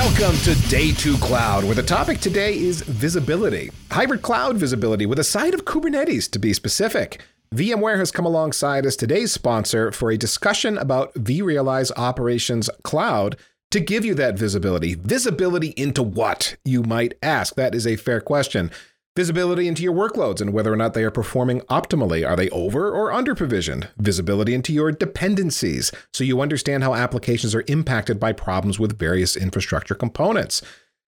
Welcome to Day 2 Cloud, where the topic today is visibility. Hybrid cloud visibility with a side of Kubernetes, to be specific. VMware has come alongside as today's sponsor for a discussion about vRealize Operations Cloud to give you that visibility. Visibility into what, you might ask? That is a fair question. Visibility into your workloads and whether or not they are performing optimally. Are they over or under provisioned? Visibility into your dependencies so you understand how applications are impacted by problems with various infrastructure components.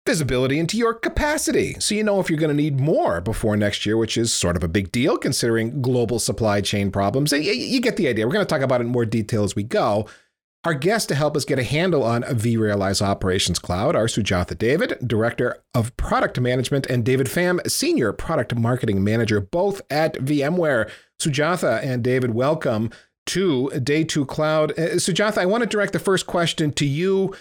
Visibility into your capacity so you know if you're going to need more before next year, which is sort of a big deal considering global supply chain problems. You get the idea. We're going to talk about it in more detail as we go. Our guests to help us get a handle on vRealize Operations Cloud are Sujatha David, Director of Product Management, and David Pham, Senior Product Marketing Manager, both at VMware. Sujatha and David, welcome to Day 2 Cloud. Uh, Sujatha, I want to direct the first question to you.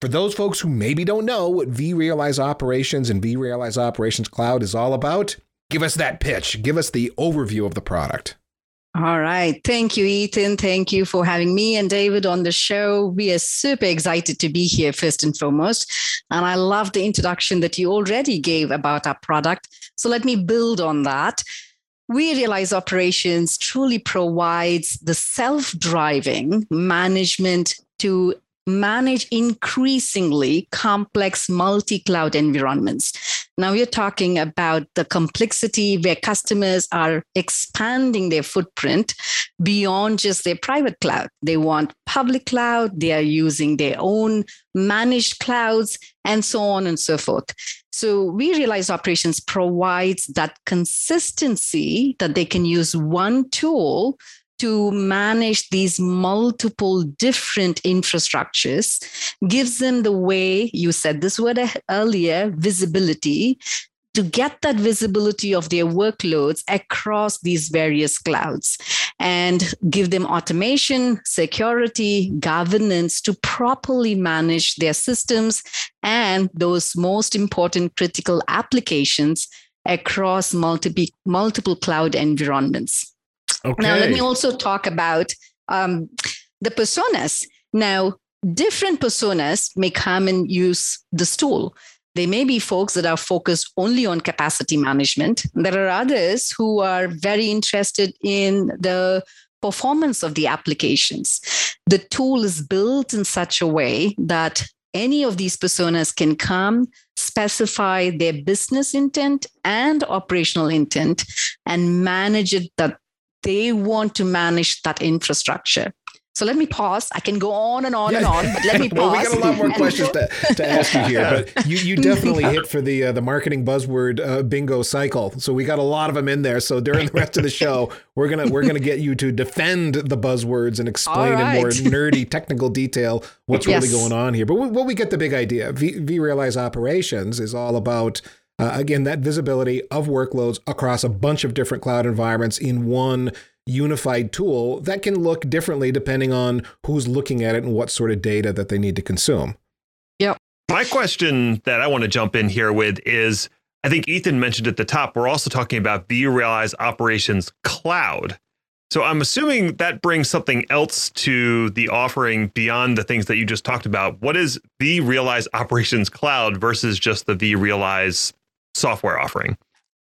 For those folks who maybe don't know what vRealize Operations and vRealize Operations Cloud is all about, give us that pitch. Give us the overview of the product. All right. Thank you, Ethan. Thank you for having me and David on the show. We are super excited to be here, first and foremost. And I love the introduction that you already gave about our product. So let me build on that. vRealize Operations truly provides the self driving management to manage increasingly complex multi cloud environments. Now we're talking about the complexity where customers are expanding their footprint beyond just their private cloud. They want public cloud, they are using their own managed clouds, and so on and so forth. So vRealize Operations provides that consistency that they can use one tool to manage these multiple different infrastructures gives them the way you said this word eh, earlier visibility to get that visibility of their workloads across these various clouds and give them automation, security, governance to properly manage their systems and those most important critical applications across multiple, multiple cloud environments. Okay. Now, let me also talk about um, the personas. Now, different personas may come and use this tool. They may be folks that are focused only on capacity management. There are others who are very interested in the performance of the applications. The tool is built in such a way that any of these personas can come, specify their business intent and operational intent, and manage it that they want to manage that infrastructure. So let me pause. I can go on and on yeah. and on, but let me pause. well, we got a lot more questions to, to ask you here, but you, you definitely hit for the uh, the marketing buzzword uh, bingo cycle. So we got a lot of them in there. So during the rest of the show, we're gonna we're gonna get you to defend the buzzwords and explain right. in more nerdy technical detail what's yes. really going on here. But we, well, we get the big idea. V, vRealize Operations is all about uh, again, that visibility of workloads across a bunch of different cloud environments in one unified tool that can look differently depending on who's looking at it and what sort of data that they need to consume. Yep. My question that I want to jump in here with is I think Ethan mentioned at the top, we're also talking about vRealize Operations Cloud. So I'm assuming that brings something else to the offering beyond the things that you just talked about. What is vRealize Operations Cloud versus just the vRealize software offering.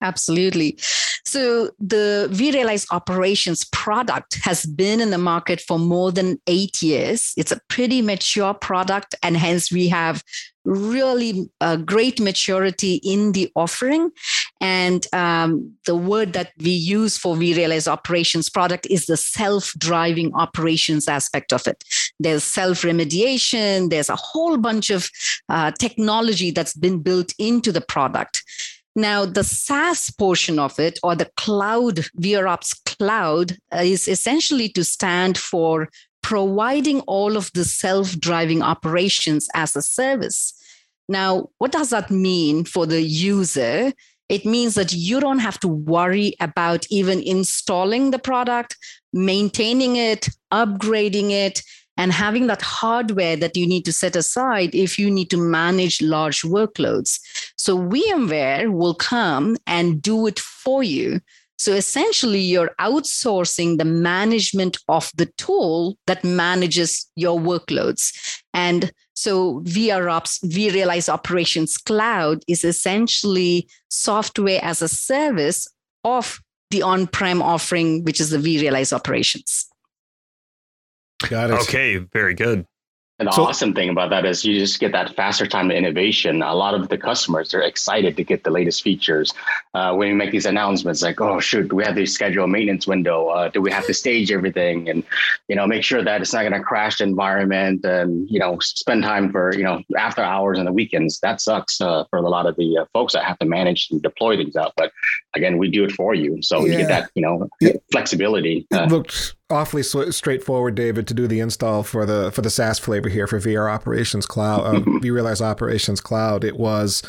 Absolutely. So the vRealize operations product has been in the market for more than eight years. It's a pretty mature product, and hence we have really a great maturity in the offering. And um, the word that we use for vRealize operations product is the self-driving operations aspect of it. There's self-remediation. There's a whole bunch of uh, technology that's been built into the product. Now, the SaaS portion of it, or the cloud, VROps cloud, uh, is essentially to stand for providing all of the self driving operations as a service. Now, what does that mean for the user? It means that you don't have to worry about even installing the product, maintaining it, upgrading it and having that hardware that you need to set aside if you need to manage large workloads. So VMware will come and do it for you. So essentially, you're outsourcing the management of the tool that manages your workloads. And so VROps, vRealize Operations Cloud is essentially software as a service of the on-prem offering, which is the vRealize Operations. Got it. Okay, very good. And the so, awesome thing about that is you just get that faster time to innovation. A lot of the customers are excited to get the latest features. Uh, when we make these announcements, like, oh shoot, do we have to schedule a maintenance window? Uh, do we have to stage everything and you know make sure that it's not going to crash the environment and you know spend time for you know after hours and the weekends? That sucks uh, for a lot of the uh, folks that have to manage and deploy things out. But again, we do it for you, so yeah. you get that you know flexibility. It uh, looks awfully straightforward, David, to do the install for the for the SaaS flavor here for VR Operations Cloud, uh, vRealize Operations Cloud. It was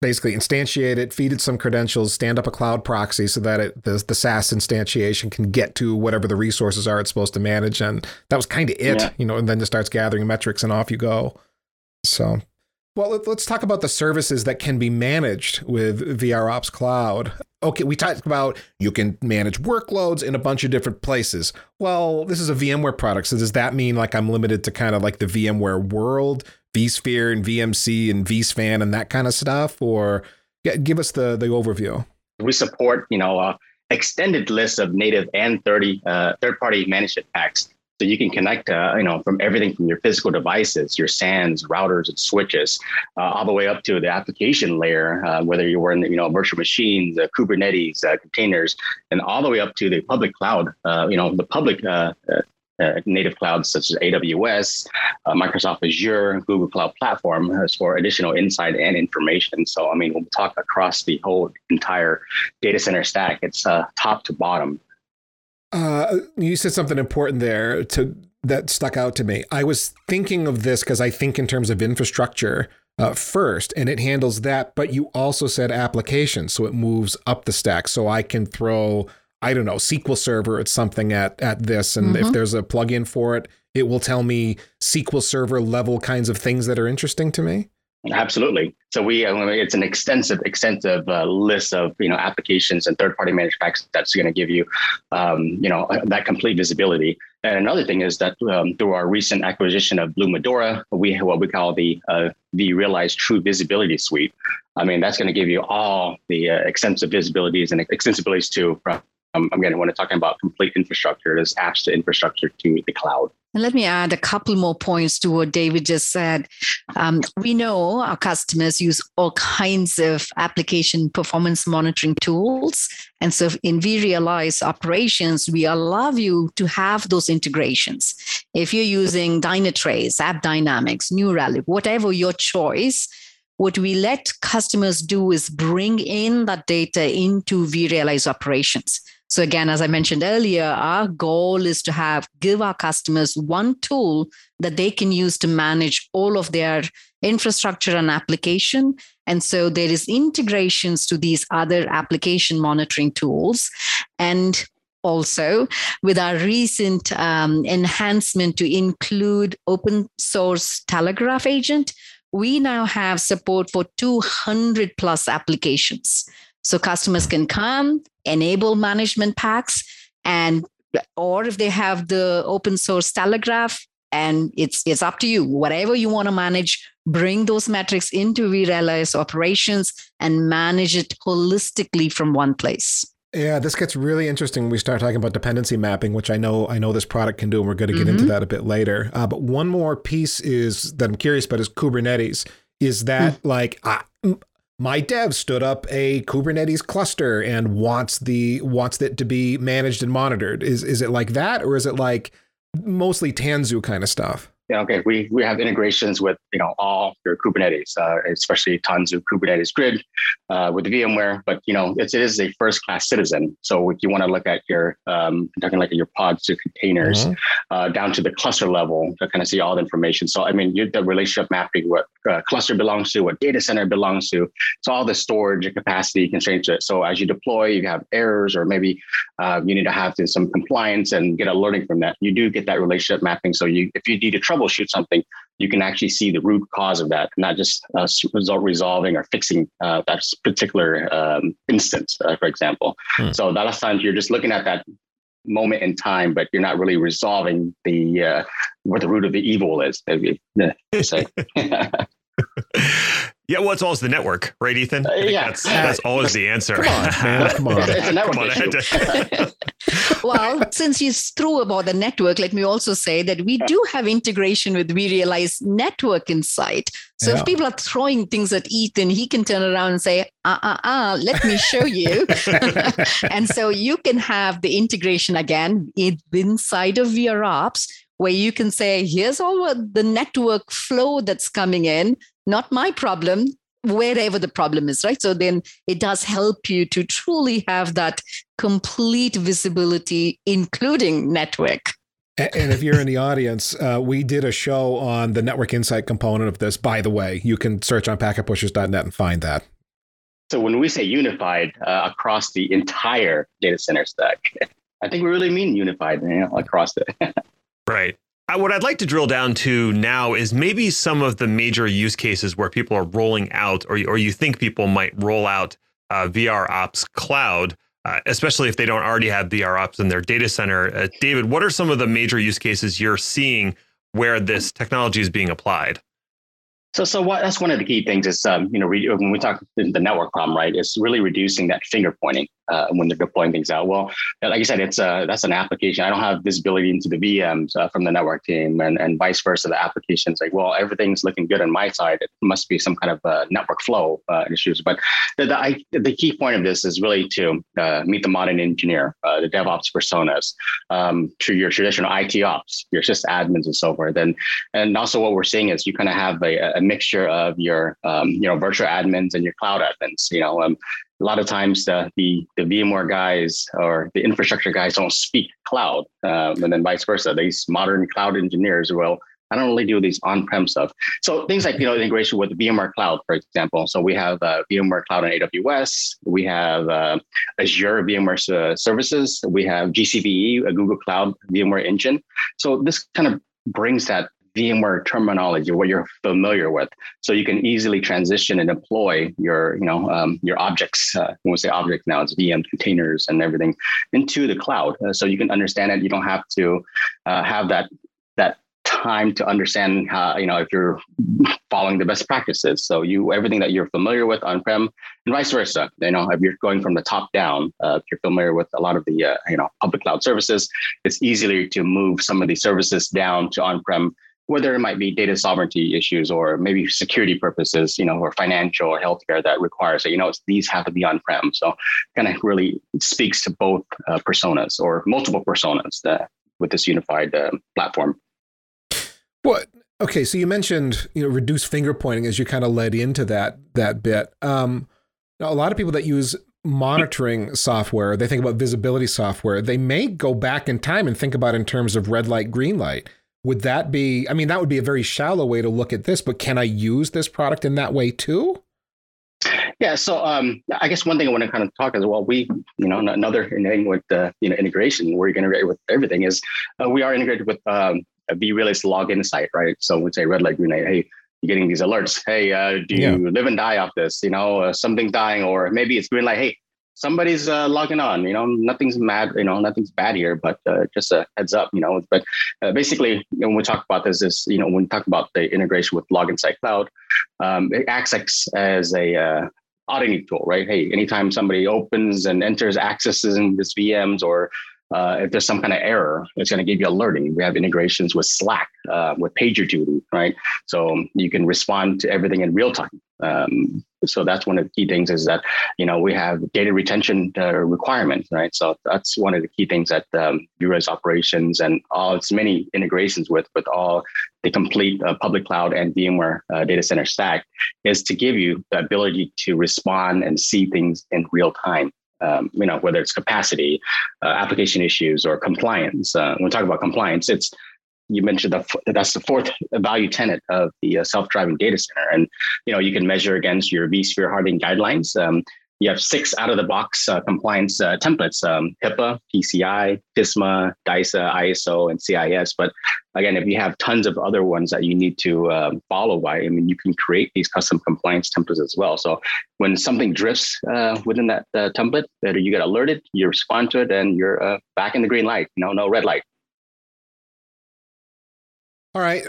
basically instantiate it, feed it some credentials, stand up a cloud proxy so that it the, the SaaS instantiation can get to whatever the resources are it's supposed to manage, and that was kind of it, yeah. you know. And then it starts gathering metrics, and off you go. So well, let's talk about the services that can be managed with VROps Cloud. Okay, we talked about you can manage workloads in a bunch of different places. Well, this is a VMware product, so does that mean like I'm limited to kind of like the VMware world, vSphere and VMC and vSAN and that kind of stuff, or yeah, give us the the overview. We support, you know, uh, extended list of native and 30 uh, third party management packs so you can connect, uh, you know, from everything from your physical devices, your SANs, routers, and switches, uh, all the way up to the application layer, uh, whether you're in, you know, virtual machines, uh, Kubernetes, uh, containers, and all the way up to the public cloud, uh, you know, the public native clouds such as AWS, Microsoft Azure, Google Cloud Platform as for additional insight and information. So, I mean, we'll talk across the whole entire data center stack. It's top to bottom. Uh, you said something important there to that stuck out to me. I was thinking of this because I think in terms of infrastructure uh, first, and it handles that. But you also said application, so it moves up the stack. So I can throw, I don't know, SQL Server at something at at this, and mm-hmm. if there's a plugin for it, it will tell me SQL Server level kinds of things that are interesting to me. Absolutely. So we, uh, it's an extensive, extensive uh, list of you know applications and third-party managed packs that's going to give you, um, you know, uh, that complete visibility. And another thing is that um, through our recent acquisition of Blue Medora, we have what we call the uh, vRealize True Visibility Suite. I mean, that's going to give you all the uh, extensive visibilities and extensibilities to from um, again, when I'm talking about complete infrastructure, there's apps to infrastructure to the cloud. And let me add a couple more points to what David just said. Um, we know our customers use all kinds of application performance monitoring tools. And so in vRealize operations, we allow you to have those integrations. If you're using Dynatrace, AppDynamics, New Relic, whatever your choice, what we let customers do is bring in that data into vRealize operations. So again, as I mentioned earlier, our goal is to have give our customers one tool that they can use to manage all of their infrastructure and application. And so there is integrations to these other application monitoring tools. And also with our recent um, enhancement to include open source Telegraf agent, we now have support for 200 plus applications. So customers can come, enable management packs, and or if they have the open source Telegraf, and it's it's up to you. Whatever you want to manage, bring those metrics into vRealize operations and manage it holistically from one place. Yeah, this gets really interesting when we start talking about dependency mapping, which I know I know this product can do, and we're going to get mm-hmm. into that a bit later. Uh, but one more piece is that I'm curious about is Kubernetes. Is that mm. like uh, my dev stood up a Kubernetes cluster and wants the wants it to be managed and monitored. Is is it like that, or is it like mostly Tanzu kind of stuff? Yeah, okay, we, we have integrations with you know all your Kubernetes, uh, especially Tanzu Kubernetes Grid uh, with VMware. But you know, it's, it is a first class citizen. So if you want to look at your um, talking like your pods to containers mm-hmm. uh, down to the cluster level to kind of see all the information. So I mean, you the relationship mapping, what uh, cluster belongs to, what data center belongs to. So all the storage and capacity constraints. So as you deploy, you have errors, or maybe uh, you need to have some compliance and get a learning from that. You do get that relationship mapping. So you if you need to trouble troubleshoot something, you can actually see the root cause of that, not just uh, result resolving or fixing uh, that particular um, instance, uh, for example. Hmm. So a lot of times you're just looking at that moment in time, but you're not really resolving the uh, what the root of the evil is. Maybe say. Yeah, well, it's always the network, right, Ethan? Uh, yeah, that's, that's always the answer. Come on, man, come on. It's, it's a network issue. well, since you threw about the network, let me also say that we do have integration with vRealize Network Insight. So yeah. if people are throwing things at Ethan, he can turn around and say, uh, uh, uh, let me show you. and so you can have the integration again inside of VROps where you can say, here's all the network flow that's coming in, not my problem, wherever the problem is, right? So then it does help you to truly have that complete visibility, including network. And if you're in the audience, uh, we did a show on the network insight component of this. By the way, you can search on packetpushers.net and find that. So when we say unified uh, across the entire data center stack, I think we really mean unified you know, across it. Right. What I'd like to drill down to now is maybe some of the major use cases where people are rolling out, or, or you think people might roll out uh, VR Ops Cloud, uh, especially if they don't already have VR Ops in their data center. Uh, David, what are some of the major use cases you're seeing where this technology is being applied? So, so what, that's one of the key things is, um, you know, re, when we talk the network problem, right, it's really reducing that finger pointing uh, when they're deploying things out. Well, like I said, it's a, that's an application. I don't have visibility into the VMs uh, from the network team, and, and vice versa. The application's like, well, everything's looking good on my side. It must be some kind of uh, network flow uh, issues. But the the, I, the, key point of this is really to uh, meet the modern engineer, the DevOps personas, um, to your traditional IT ops, your sysadmins, and so forth. And and also what we're seeing is you kind of have a, a mixture of your um, you know virtual admins and your cloud admins. You know, um, a lot of times the, the, the VMware guys or the infrastructure guys don't speak cloud, um, and then vice versa. These modern cloud engineers will I don't really do these on-prem stuff. So things like you know integration with VMware Cloud, for example. So we have uh, VMware Cloud on AWS. We have uh, Azure VMware uh, services. We have GCVE, a Google Cloud VMware engine. So this kind of brings that VMware terminology, what you're familiar with, so you can easily transition and deploy your, you know, um, your objects. Uh, when we say object now, it's VM containers and everything into the cloud, uh, so you can understand it. You don't have to uh, have that that time to understand how, you know, if you're following the best practices. So you everything that you're familiar with on-prem and vice versa. You know, if you're going from the top down, uh, if you're familiar with a lot of the uh, you know public cloud services, it's easier to move some of these services down to on-prem whether it might be data sovereignty issues or maybe security purposes, you know, or financial or healthcare that requires it. you know, these have to be on-prem. So kind of really speaks to both uh, personas or multiple personas that, with this unified uh, platform. What? Okay, so you mentioned you know reduce finger pointing as you kind of led into that that bit. Um, a lot of people that use monitoring software, they think about visibility software. They may go back in time and think about in terms of red light, green light would that be i mean that would be a very shallow way to look at this but can i use this product in that way too? Yeah so um, i guess one thing i want to kind of talk as well we you know another thing with the you know integration where you can integrate with everything is uh, we are integrated with um, a vRealize Log Insight right? So we say red light green light hey you're getting these alerts. Hey uh, do you yeah. live and die off this? You know uh, something's dying or maybe it's green light hey somebody's uh, logging on. You know, nothing's mad. You know, nothing's bad here, but uh, just a heads up. You know, but uh, basically, when we talk about this, is you know, when we talk about the integration with Log Insight Cloud, um, it acts as a uh, auditing tool, right? Hey, anytime somebody opens and enters accesses in this VMs or uh, if there's some kind of error, it's going to give you alerting. We have integrations with Slack, uh, with PagerDuty, right? So you can respond to everything in real time. Um, so that's one of the key things is that you know we have data retention uh, requirements, right? So that's one of the key things that um, vRealize operations and all its many integrations with with all the complete uh, public cloud and VMware uh, data center stack is to give you the ability to respond and see things in real time um, you know, whether it's capacity, uh, application issues, or compliance. Uh, when we talk about compliance, it's you mentioned the, that's the fourth value tenet of the uh, self-driving data center, and you know you can measure against your vSphere hardening guidelines. Um, you have six out of the box uh, compliance uh, templates um, HIPAA, PCI, FISMA, DISA, ISO, and CIS. But again, if you have tons of other ones that you need to um, follow by, I mean, you can create these custom compliance templates as well. So when something drifts uh, within that uh, template, that you get alerted, you respond to it, and you're uh, back in the green light. No, no red light. All right,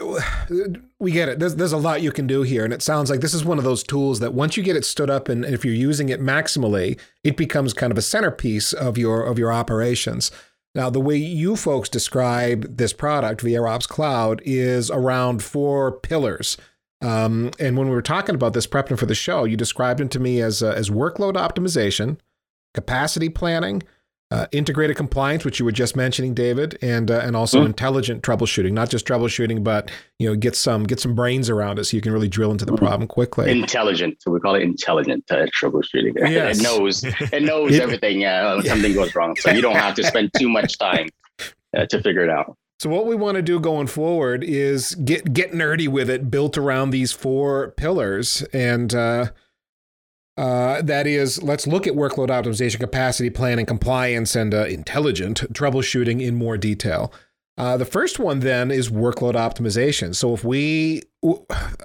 we get it. There's, there's a lot you can do here, and it sounds like this is one of those tools that once you get it stood up, and, if you're using it maximally, it becomes kind of a centerpiece of your of your operations. Now, the way you folks describe this product, VROps Cloud, is around four pillars. Um, and when we were talking about this, prepping for the show, you described it to me as uh, as workload optimization, capacity planning, uh, integrated compliance, which you were just mentioning, David, and uh, and also mm-hmm. intelligent troubleshooting, not just troubleshooting, but you know get some get some brains around it so you can really drill into the mm-hmm. problem quickly. Intelligent, so we call it intelligent uh, troubleshooting. Yes. it knows it knows it, everything uh, when something goes wrong, so you don't have to spend too much time uh, to figure it out. So what we want to do going forward is get get nerdy with it, built around these four pillars, and uh, uh, that is, let's look at workload optimization, capacity planning, compliance, and uh, intelligent troubleshooting in more detail. Uh, the first one then is workload optimization. So if we,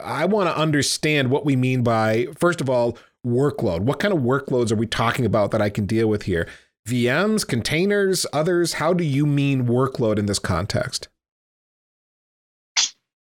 I want to understand what we mean by, first of all, workload. What kind of workloads are we talking about that I can deal with here? VMs, containers, others? How do you mean workload in this context?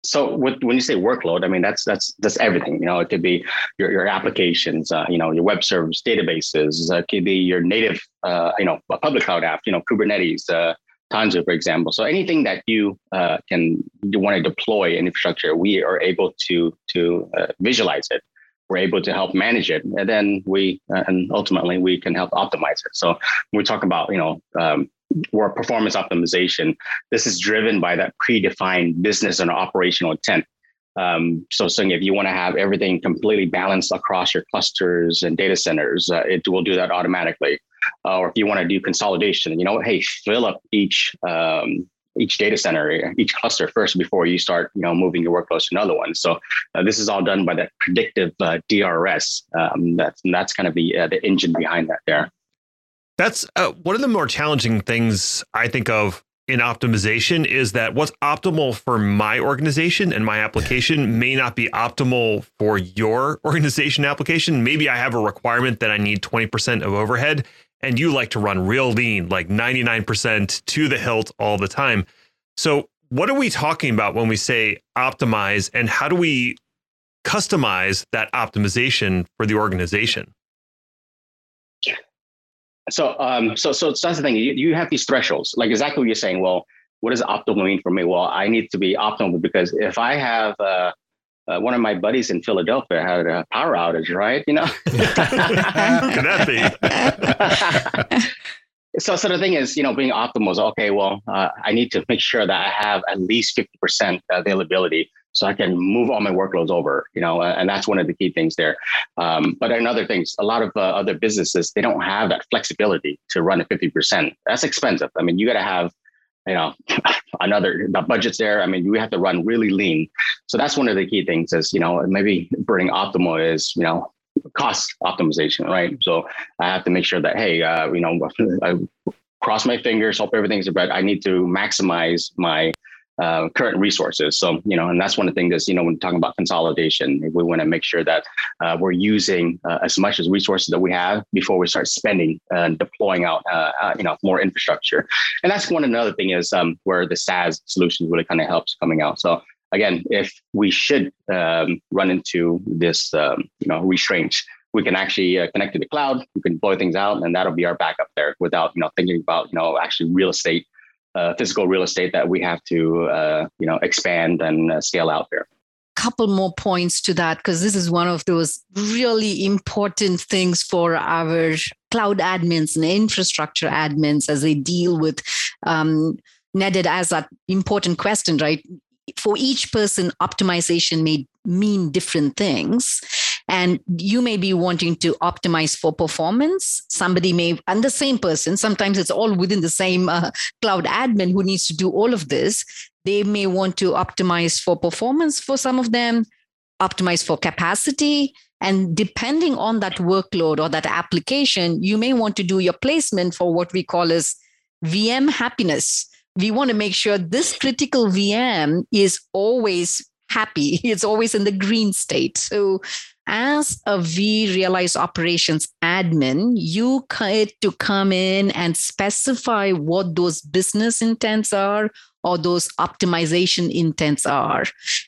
So with, when you say workload, I mean that's that's that's everything. You know, it could be your your applications, uh, you know, your web servers, databases. Uh, it could be your native, uh, you know, public cloud app. You know, Kubernetes, uh, Tanzu, for example. So anything that you uh, can you want to deploy in infrastructure, we are able to to uh, visualize it. We're able to help manage it, and then we and ultimately we can help optimize it. So we talk about you know um, or performance optimization, this is driven by that predefined business and operational intent. Um, so saying if you want to have everything completely balanced across your clusters and data centers, uh, it will do that automatically. Uh, or if you want to do consolidation, you know, hey, fill up each um, each data center, each cluster first before you start, you know, moving your workloads to another one. So uh, this is all done by that predictive uh, DRS. Um, that's that's kind of the uh, the engine behind that there. That's uh, one of the more challenging things I think of in optimization is that what's optimal for my organization and my application may not be optimal for your organization application. Maybe I have a requirement that I need 20% of overhead and you like to run real lean, like 99% to the hilt all the time. So, what are we talking about when we say optimize and how do we customize that optimization for the organization? So, um, so, so that's the thing. You, you have these thresholds, like exactly what you're saying. Well, what does optimal mean for me? Well, I need to be optimal because if I have uh, uh, one of my buddies in Philadelphia had a power outage, right? You know, can that be? so, so the thing is, you know, being optimal is okay. Well, uh, I need to make sure that I have at least fifty percent availability so I can move all my workloads over, you know, and that's one of the key things there. Um, but another things, a lot of uh, other businesses, they don't have that flexibility to run at 50%. That's expensive. I mean, you got to have, you know, another, the budget's there. I mean, you have to run really lean. So that's one of the key things is, you know, maybe bringing optimal is, you know, cost optimization, right? So I have to make sure that, hey, uh, you know, I cross my fingers, hope everything's but I need to maximize my uh, current resources. So, you know, and that's one of the things is, you know, when talking about consolidation, we want to make sure that uh, we're using uh, as much as resources that we have before we start spending and deploying out, uh, uh, you know, more infrastructure. And that's one another thing is um, where the SaaS solutions really kind of helps coming out. So again, if we should um, run into this, um, you know, restraint, we can actually uh, connect to the cloud. We can deploy things out, and that'll be our backup there without, you know, thinking about, you know, actually real estate uh, physical real estate that we have to uh, you know expand and uh, scale out there couple more points to that because this is one of those really important things for our cloud admins and infrastructure admins as they deal with um, netted as that important question right? For each person optimization may mean different things and you may be wanting to optimize for performance somebody may and the same person sometimes it's all within the same uh, cloud admin who needs to do all of this they may want to optimize for performance for some of them optimize for capacity And depending on that workload or that application, you may want to do your placement for what we call as VM happiness. We want to make sure this critical VM is always happy. It's always in the green state. So as a vRealize operations admin, you get to come in and specify what those business intents are or those optimization intents are.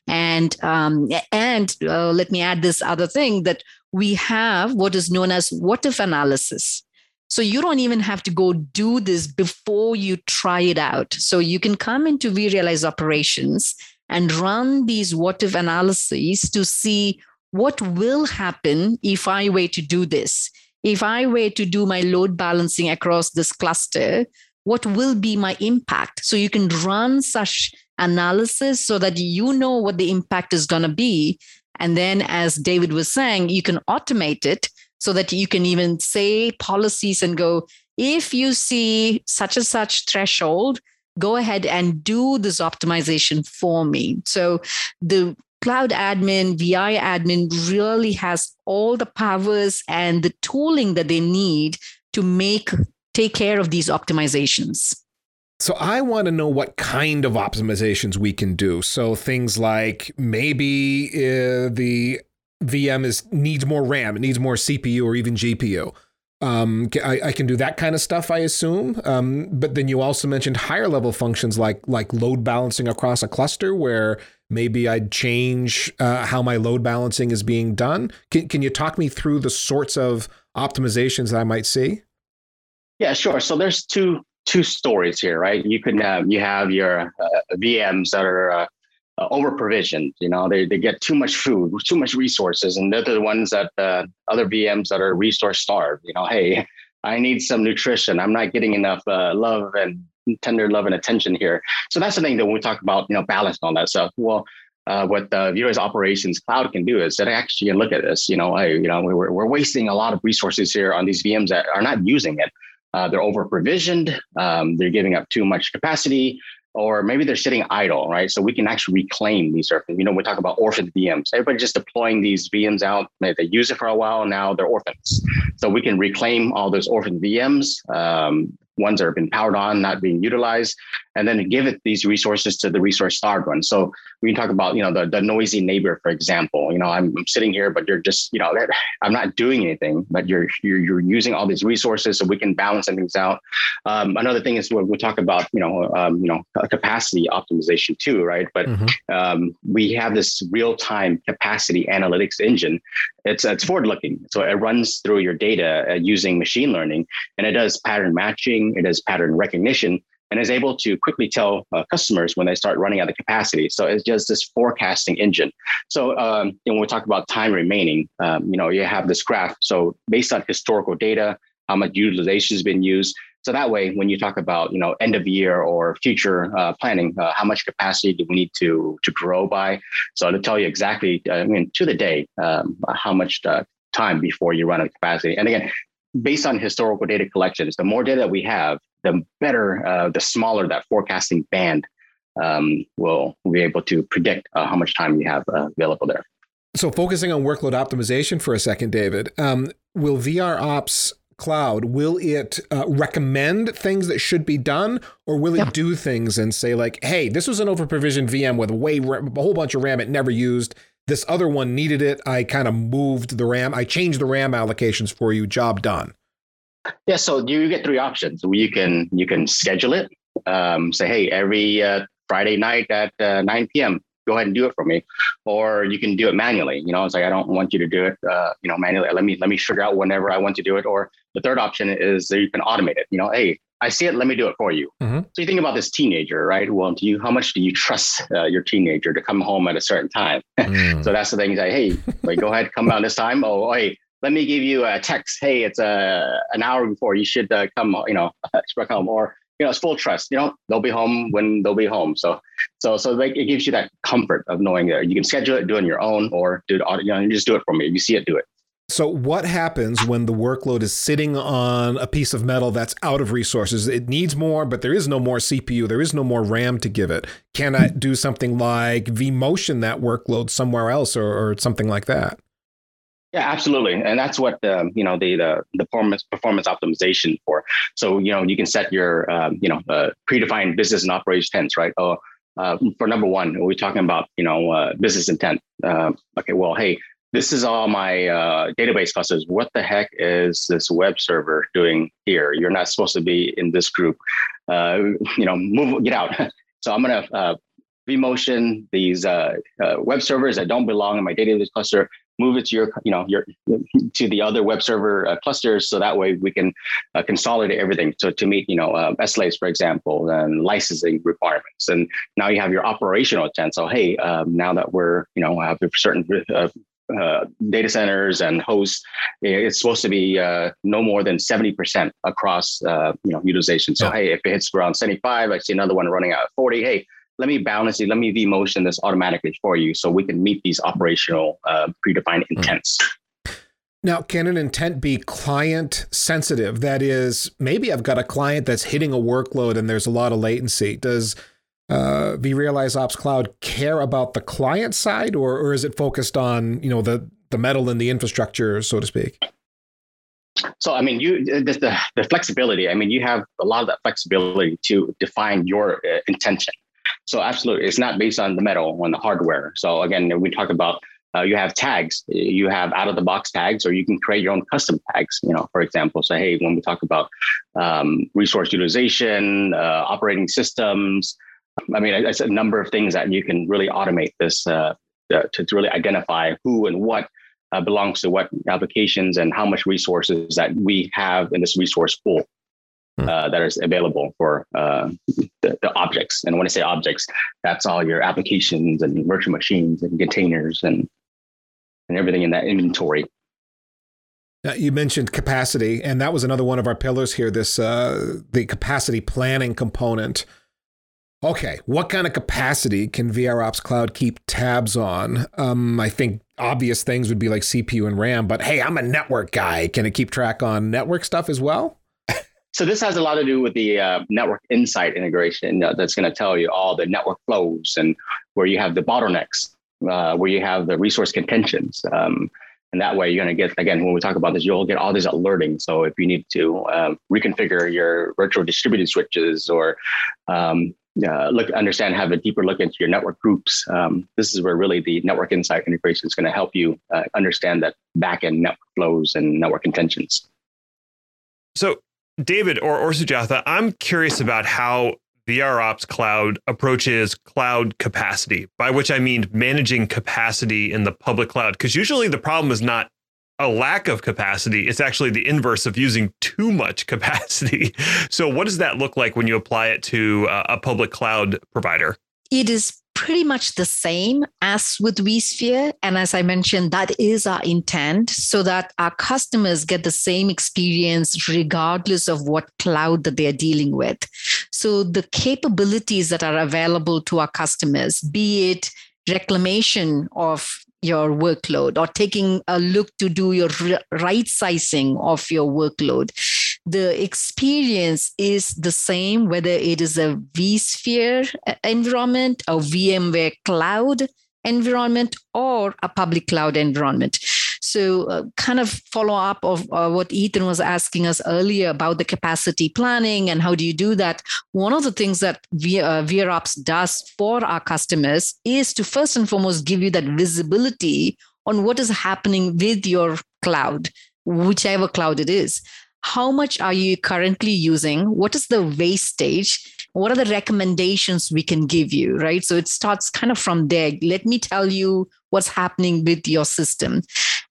And um, and uh, let me add this other thing that we have what is known as what if analysis. So you don't even have to go do this before you try it out. So you can come into vRealize operations and run these what if analyses to see what will happen if I were to do this? If I were to do my load balancing across this cluster, what will be my impact? So you can run such analysis so that you know what the impact is going to be. And then, as David was saying, you can automate it so that you can even say policies and go, if you see such and such threshold, go ahead and do this optimization for me. So the cloud admin, VI admin really has all the powers and the tooling that they need to make take care of these optimizations. So I want to know what kind of optimizations we can do. So things like maybe uh, the VM is needs more RAM, it needs more CPU or even GPU. Um, I, I, can do that kind of stuff, I assume. Um, but then you also mentioned higher level functions like like load balancing across a cluster, where maybe I'd change uh, how my load balancing is being done. Can can you talk me through the sorts of optimizations that I might see? Yeah, sure. So there's two two stories here, right? You can have you have your uh, VMs that are uh, uh, over provisioned. You know, they, they get too much food, too much resources, and they're the ones that uh, other VMs that are resource starved. You know, hey, I need some nutrition. I'm not getting enough uh, love and tender love and attention here. So that's the thing that when we talk about you know balance and all that stuff. Well. Uh, what the vRealize Operations Cloud can do is that actually can look at this. You know, hey, you know, we're, we're wasting a lot of resources here on these VMs that are not using it. Uh, they're over provisioned. Um, they're giving up too much capacity or maybe they're sitting idle, right? So we can actually reclaim these orphans. You know, we talk about orphan VMs. Everybody just deploying these VMs out. They use it for a while. Now they're orphans. So we can reclaim all those orphan VMs, um, ones that have been powered on, not being utilized, and then give it these resources to the resource starved ones. So we can talk about, you know, the, the noisy neighbor, for example. You know, I'm, I'm sitting here, but you're just, you know, I'm not doing anything, but you're you're, you're using all these resources, so we can balance things out. Um, another thing is we'll, we'll talk about, you know, um, you know, capacity optimization too, right? But mm-hmm. um, we have this real time capacity analytics engine. It's it's forward looking, so it runs through your data uh, using machine learning, and it does pattern matching, it does pattern recognition and is able to quickly tell uh, customers when they start running out of capacity. So it's just this forecasting engine. So um, when we talk about time remaining, um, you know, you have this graph. So based on historical data, how much utilization has been used. So that way, when you talk about you know end of year or future uh, planning, uh, how much capacity do we need to to grow by? So to tell you exactly, I mean to the day, um, how much uh, time before you run out of capacity. And again, based on historical data collections, the more data we have, the better, uh, the smaller that forecasting band um, will be able to predict uh, how much time you have uh, available there. So, focusing on workload optimization for a second, David, um, will VROps Cloud will it uh, recommend things that should be done, or will it yep. do things and say like, "Hey, this was an overprovisioned VM with way a whole bunch of RAM it never used. This other one needed it. I kind of moved the RAM. I changed the RAM allocations for you. Job done." Yeah, so you get three options. You can you can schedule it. Um, say, hey, every uh, Friday night at uh, 9 p.m. Go ahead and do it for me, or you can do it manually. You know, it's like I don't want you to do it. Uh, you know, manually. Let me let me figure out whenever I want to do it. Or the third option is that you can automate it. You know, hey, I see it. Let me do it for you. Mm-hmm. So you think about this teenager, right? Well, do you how much do you trust uh, your teenager to come home at a certain time? Mm. so that's the thing. Say, hey, like, go ahead, come out this time. Oh, hey, let me give you a text. Hey, it's a uh, an hour before you should uh, come. You know, home or you know, it's full trust. You know, they'll be home when they'll be home. So, so, so like it gives you that comfort of knowing that you can schedule it, do it on your own, or do it. You know, you just do it for me. You see it, do it. So, what happens when the workload is sitting on a piece of metal that's out of resources? It needs more, but there is no more CPU, there is no more RAM to give it. Can I do something like vMotion that workload somewhere else or, or something like that? Yeah, absolutely, and that's what um, you know the, the the performance performance optimization for. So you know you can set your um, you know uh, predefined business and operation intents, right? Oh, uh, for number one, we're talking about you know uh, business intent. Uh, okay, well, hey, this is all my uh, database clusters. What the heck is this web server doing here? You're not supposed to be in this group. Uh, you know, move, get out. so I'm gonna uh, vMotion these uh, uh, web servers that don't belong in my database cluster. Move it to your, you know, your to the other web server uh, clusters, so that way we can consolidate everything. So to meet, you know, SLAs, for example, and licensing requirements. And now you have your operational intent. So hey, um, now that we're, you know, have a certain uh, data centers and hosts, it's supposed to be uh, no more than 70% across uh, you know utilization. So yeah. hey, if it hits around 75, I see another one running out at 40. Hey, let me balance it. Let me vMotion this automatically for you, so we can meet these operational uh, predefined hmm. intents. Now, can an intent be client sensitive? That is, maybe I've got a client that's hitting a workload and there's a lot of latency. Does uh, vRealize Ops Cloud care about the client side, or, or is it focused on you know the the metal and the infrastructure, so to speak? So, I mean, you the, the, the flexibility. I mean, you have a lot of that flexibility to define your uh, intention. So, absolutely, it's not based on the metal on the hardware. So, again, we talk about uh, you have tags. You have out of the box tags, or you can create your own custom tags. You know, for example, say, hey, when we talk about um, resource utilization, uh, operating systems, I mean, it's a number of things that you can really automate this uh, uh, to, to really identify who and what uh, belongs to what applications and how much resources that we have in this resource pool hmm. uh, that is available for uh, the, the, objects. And when I say objects, that's all your applications and virtual machines and containers and and everything in that inventory. Now, you mentioned capacity, and that was another one of our pillars here. This uh, the capacity planning component. Okay, what kind of capacity can VROps Cloud keep tabs on? Um, I think obvious things would be like CPU and RAM, but hey, I'm a network guy. Can it keep track on network stuff as well? so this has a lot to do with the uh, network insight integration uh, that's going to tell you all the network flows and where you have the bottlenecks, uh, where you have the resource contentions. Um, and that way you're going to get, again, when we talk about this, you'll get all these alerting. So if you need to um, reconfigure your virtual distributed switches or um, uh, look, understand, have a deeper look into your network groups. Um, this is where really the network insight integration is going to help you uh, understand that backend network flows and network intentions. So, David or, or Sujatha, I'm curious about how VROps Cloud approaches cloud capacity, by which I mean managing capacity in the public cloud. Because usually the problem is not a lack of capacity. It's actually the inverse of using too much capacity. So, what does that look like when you apply it to uh, a public cloud provider? It is pretty much the same as with vSphere. And as I mentioned, that is our intent so that our customers get the same experience regardless of what cloud that they're dealing with. So the capabilities that are available to our customers, be it reclamation of your workload or taking a look to do your right sizing of your workload. The experience is the same whether it is a vSphere environment, a VMware cloud environment, or a public cloud environment. So, uh, kind of follow up of uh, what Ethan was asking us earlier about the capacity planning and how do you do that. One of the things that v- uh, VROps does for our customers is to first and foremost give you that visibility on what is happening with your cloud, whichever cloud it is. How much are you currently using? What is the wastage? What are the recommendations we can give you, right? So it starts kind of from there. Let me tell you what's happening with your system.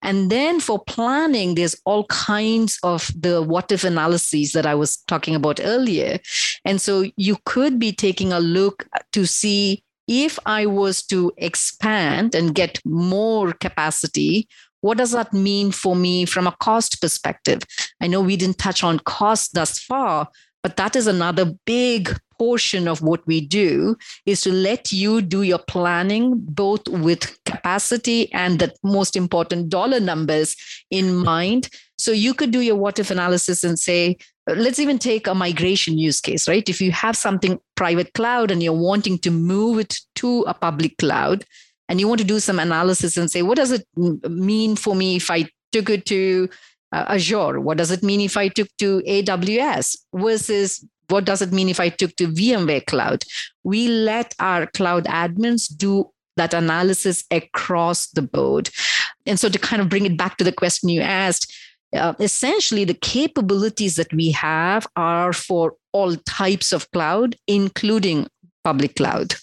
And then for planning, there's all kinds of the what if analyses that I was talking about earlier. And so you could be taking a look to see if I was to expand and get more capacity, what does that mean for me from a cost perspective? I know we didn't touch on cost thus far, but that is another big portion of what we do is to let you do your planning both with capacity and the most important dollar numbers in mind. So you could do your what if analysis and say let's even take a migration use case right? If you have something private cloud and you're wanting to move it to a public cloud and you want to do some analysis and say, what does it mean for me if I took it to uh, Azure? What does it mean if I took to AWS versus what does it mean if I took to VMware Cloud? We let our cloud admins do that analysis across the board. And so to kind of bring it back to the question you asked, uh, essentially the capabilities that we have are for all types of cloud, including public cloud.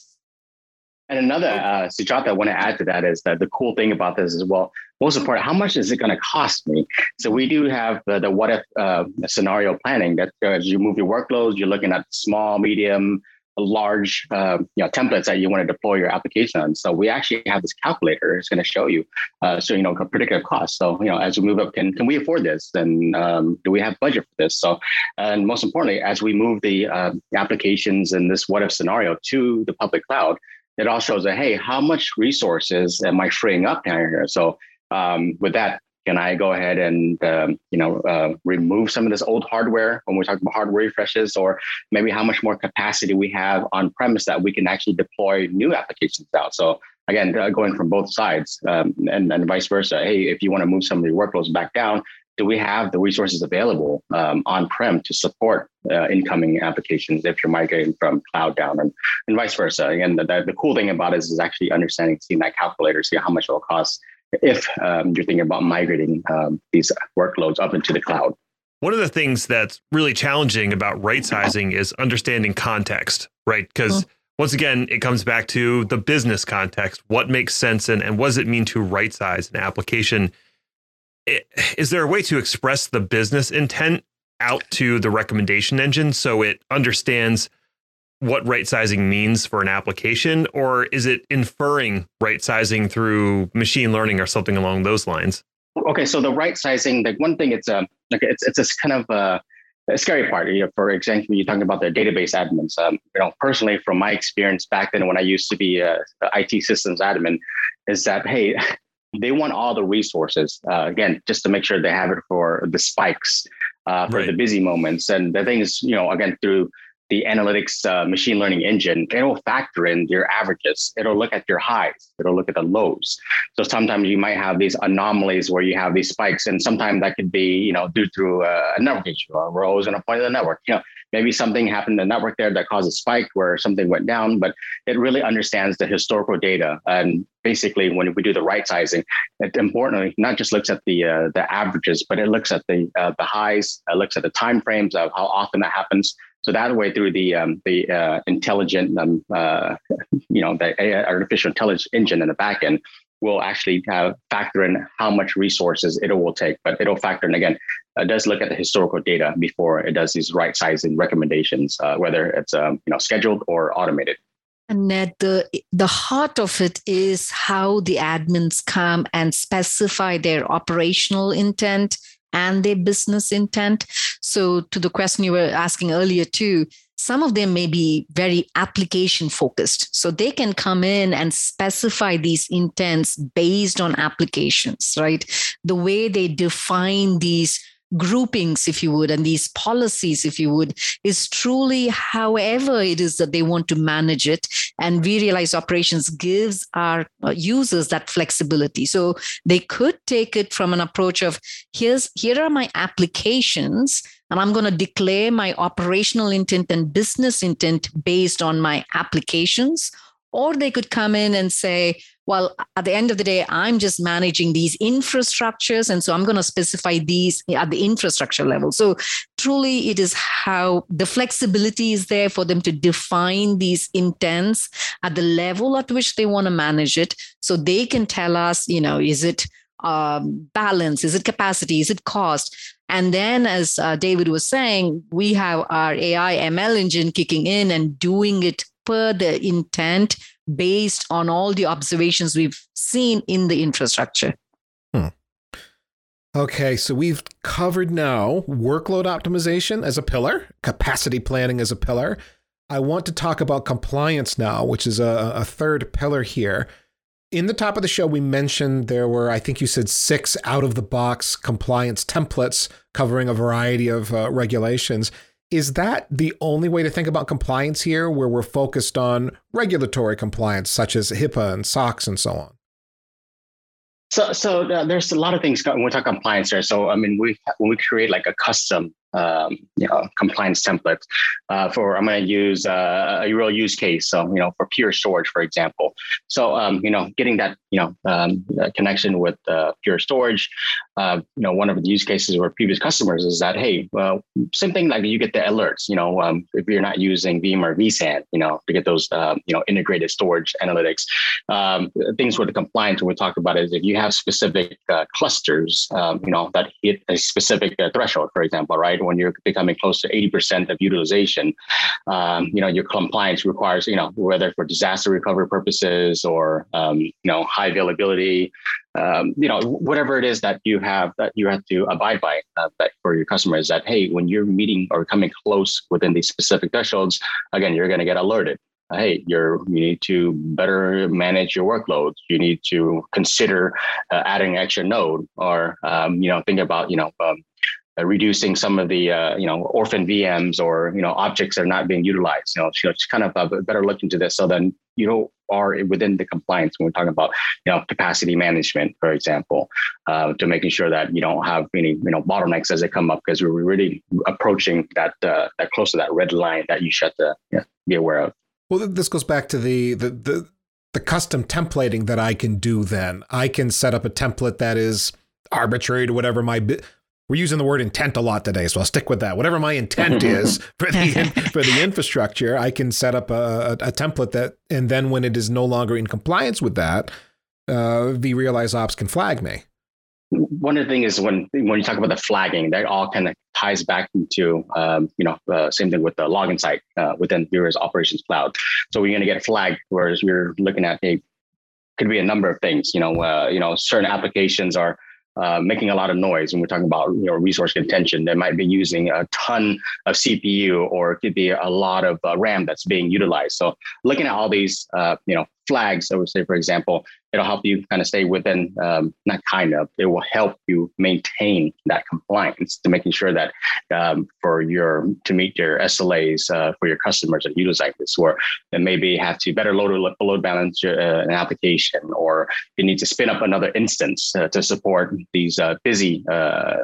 And another, uh, Sujatha, I want to add to that is that the cool thing about this is well, most important, how much is it going to cost me? So we do have the, the what if uh, scenario planning that uh, as you move your workloads, you're looking at small, medium, large uh, you know templates that you want to deploy your application on. So we actually have this calculator. It's going to show you, uh, so you know, predictive cost. So you know, as we move up, can can we afford this? And um, do we have budget for this? So, and most importantly, as we move the uh, applications in this what if scenario to the public cloud, it all shows that hey, how much resources am I freeing up here? So um, with that, can I go ahead and um, you know uh, remove some of this old hardware when we talk about hardware refreshes, or maybe how much more capacity we have on premise that we can actually deploy new applications out? So again, uh, going from both sides um, and, and vice versa. Hey, if you want to move some of your workloads back down, do we have the resources available um, on prem to support uh, incoming applications if you're migrating from cloud down and, and vice versa? Again, the, the, the cool thing about it is, is actually understanding, seeing that calculator, see how much it will cost if um, you're thinking about migrating um, these workloads up into the cloud. One of the things that's really challenging about right sizing is understanding context, right? Because mm-hmm. once again, it comes back to the business context. What makes sense and, and what does it mean to right size an application? Is there a way to express the business intent out to the recommendation engine so it understands what right sizing means for an application, or is it inferring right sizing through machine learning or something along those lines? Okay, so the right sizing, like one thing, it's a like it's it's a kind of a, a scary part. You know, for example, you're talking about the database admins. Um, you know, personally, from my experience back then when I used to be a, a IT systems admin, is that hey, they want all the resources uh, again just to make sure they have it for the spikes uh, for right. the busy moments and the thing is you know again through the analytics uh, machine learning engine, it'll factor in your averages. It'll look at your highs. It'll look at the lows. So sometimes you might have these anomalies where you have these spikes, and sometimes that could be, you know, due to uh, a network issue or rows and a point of the network. You know, maybe something happened in the network there that caused a spike where something went down, but it really understands the historical data. And basically, when we do the right sizing, it importantly not just looks at the uh, the averages, but it looks at the uh, the highs, it looks at the time frames of how often that happens so that way, through the um, the uh, intelligent, um, uh, you know, the artificial intelligence engine in the backend will actually uh, factor in how much resources it will take. But it'll factor in again. It does look at the historical data before it does these right sizing recommendations, uh, whether it's um, you know scheduled or automated. And Ned, the the heart of it is how the admins come and specify their operational intent and their business intent. So, to the question you were asking earlier, too, some of them may be very application focused. So, they can come in and specify these intents based on applications, right? The way they define these groupings, if you would, and these policies, if you would, is truly however it is that they want to manage it. And vRealize Operations gives our uh, users that flexibility. So they could take it from an approach of here's here are my applications and I'm going to declare my operational intent and business intent based on my applications. Or they could come in and say, well, at the end of the day, I'm just managing these infrastructures. And so I'm going to specify these at the infrastructure level. So truly, it is how the flexibility is there for them to define these intents at the level at which they want to manage it. So they can tell us, you know, is it um, balance? Is it capacity? Is it cost? And then, as uh, David was saying, we have our AI ML engine kicking in and doing it the intent based on all the observations we've seen in the infrastructure. Hmm. Okay, so we've covered now workload optimization as a pillar, capacity planning as a pillar. I want to talk about compliance now, which is a, a third pillar here. In the top of the show, we mentioned there were, I think you said, six out of the box compliance templates covering a variety of uh, regulations. Is that the only way to think about compliance here, where we're focused on regulatory compliance, such as HIPAA and SOX and so on? So, so uh, there's a lot of things when we talk compliance here. So, I mean, we when we create like a custom um, you know, compliance template uh, for, I'm going to use uh, a real use case. So, you know, for Pure Storage, for example. So, um, you know, getting that, you know, um, connection with uh, Pure Storage, uh, you know, one of the use cases for previous customers is that, hey, well, same thing like you get the alerts, you know, um, if you're not using Veeam or vSAN, you know, to get those, uh, you know, integrated storage analytics. Um, things with the compliance we talk about is if you have specific uh, clusters, um, you know, that hit a specific threshold, for example, right? when you're becoming close to 80% of utilization, um, you know, your compliance requires, you know, whether for disaster recovery purposes or, um, you know, high availability, um, you know, whatever it is that you have that you have to abide by uh, for your customers that, hey, when you're meeting or coming close within these specific thresholds, again, you're going to get alerted. Hey you're you need to better manage your workloads. You need to consider uh, adding extra node or um, you know think about you know um, uh, reducing some of the uh, you know orphan VMs or you know objects that are not being utilized. You know, just kind of a better look into this. So then you know are within the compliance when we're talking about you know capacity management, for example, uh, to making sure that you don't have any you know bottlenecks as they come up because we're really approaching that uh, that close to that red line that you should uh, you know, be aware of. Well, this goes back to the the the the custom templating that I can do. Then I can set up a template that is arbitrary to whatever my we're using the word intent a lot today, so I'll stick with that. Whatever my intent is for the for the infrastructure, I can set up a, a, template that, and then when it is no longer in compliance with that, uh, vRealize Ops can flag me. One of the things is when when you talk about the flagging, that all kind of ties back into um, you know uh, same thing with the Log Insight uh, within vRealize Operations Cloud. So we're going to get flagged, whereas we're looking at a could be a number of things. You know, uh, you know, certain applications are uh, making a lot of noise when we're talking about you know resource contention. They might be using a ton of CPU or it could be a lot of uh, RAM that's being utilized. So looking at all these uh, you know flags, I would say, for example, it'll help you kind of stay within, um, not kind of, it will help you maintain that compliance to making sure that um, for your, to meet your SLAs uh, for your customers and users like this, where maybe have to better load, load balance uh, an application, or you need to spin up another instance uh, to support these uh, busy uh,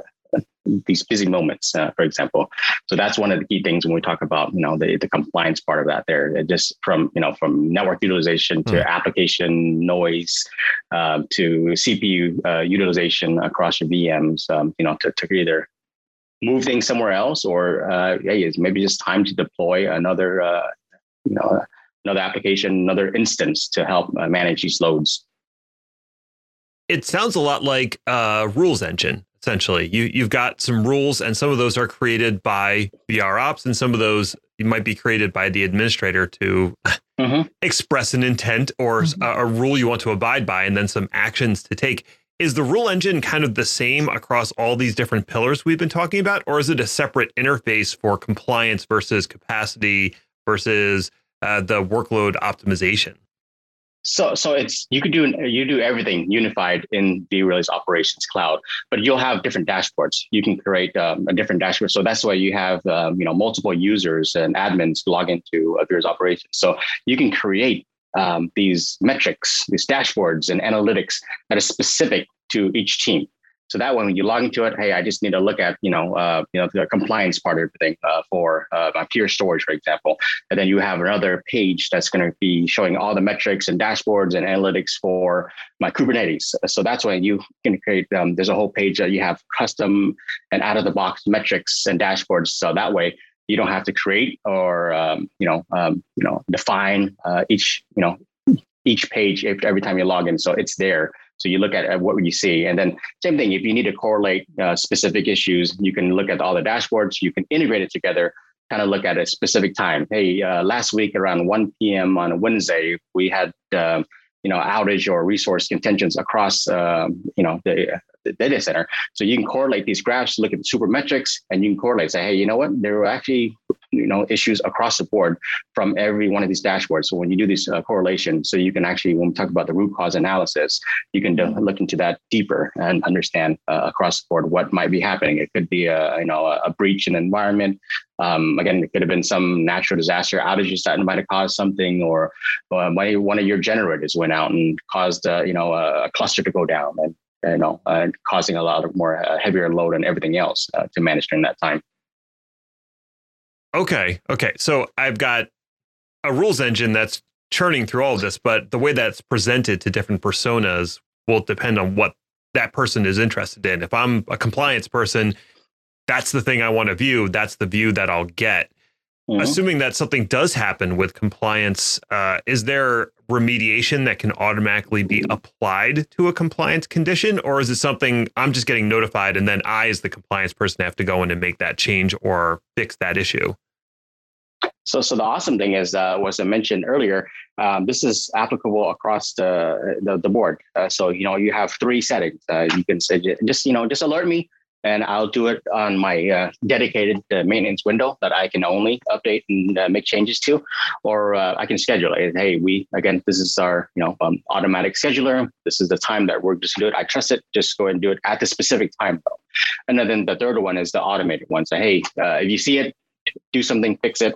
these busy moments, uh, for example. So that's one of the key things when we talk about, you know, the, the compliance part of that there, it just from, you know, from network utilization to mm. application noise uh, to CPU uh, utilization across your VMs, um, you know, to, to either move things somewhere else or, uh, hey, it's maybe just time to deploy another, uh, you know, another application, another instance to help uh, manage these loads. It sounds a lot like a rules engine essentially. You you've got some rules, and some of those are created by VR ops, and some of those might be created by the administrator to mm-hmm. express an intent or mm-hmm. a, a rule you want to abide by, and then some actions to take. Is the rule engine kind of the same across all these different pillars we've been talking about, or is it a separate interface for compliance versus capacity versus uh, the workload optimization? So, so it's you could do you do everything unified in the vRealize Operations Cloud, but you'll have different dashboards. You can create um, a different dashboard. So that's why you have um, you know multiple users and admins log into a vRealize Operations. So you can create um, these metrics, these dashboards, and analytics that is specific to each team. So that one when you log into it, hey, I just need to look at you know uh, you know the compliance part of everything uh, for uh, my Pure Storage, for example, and then you have another page that's going to be showing all the metrics and dashboards and analytics for my Kubernetes. So that's when you can create. Um, there's a whole page that you have custom and out of the box metrics and dashboards. So that way you don't have to create or um, you know um, you know define uh, each you know each page every time you log in. So it's there so you look at, at what you see, and then same thing. If you need to correlate uh, specific issues, you can look at all the dashboards. You can integrate it together. Kind of look at a specific time. Hey, uh, last week around 1 p.m. on a Wednesday, we had uh, you know outage or resource contentions across um, you know the, the, data center. So you can correlate these graphs, look at the super metrics, and you can correlate. Say, hey, you know what? There were actually you know issues across the board from every one of these dashboards. So when you do this uh, correlation, so you can actually when we talk about the root cause analysis, you can look into that deeper and understand uh, across the board what might be happening. It could be a you know a, breach in environment. Um, again, it could have been some natural disaster outages that might have caused something, or uh, one of your generators went out and caused uh, you know a cluster to go down, and you know, uh, causing a lot of more uh, heavier load and everything else uh, to manage during that time. Okay. Okay. So I've got a rules engine that's churning through all of this, but the way that's presented to different personas will depend on what that person is interested in. If I'm a compliance person, that's the thing I want to view. That's the view that I'll get. Mm-hmm. Assuming that something does happen with compliance, uh, is there remediation that can automatically be applied to a compliance condition, or is it something I'm just getting notified and then I, as the compliance person, have to go in and make that change or fix that issue? So, so the awesome thing is, uh, was I mentioned earlier, um, this is applicable across the the, the board. Uh, so, you know, you have three settings. Uh, you can say just, you know, just alert me and I'll do it on my uh, dedicated uh, maintenance window that I can only update and uh, make changes to, or uh, I can schedule it. Hey, we again, this is our you know um, automatic scheduler. This is the time that we're just do it. I trust it. Just go and do it at the specific time though. And then the third one is the automated one. So hey, uh, if you see it, do something, fix it.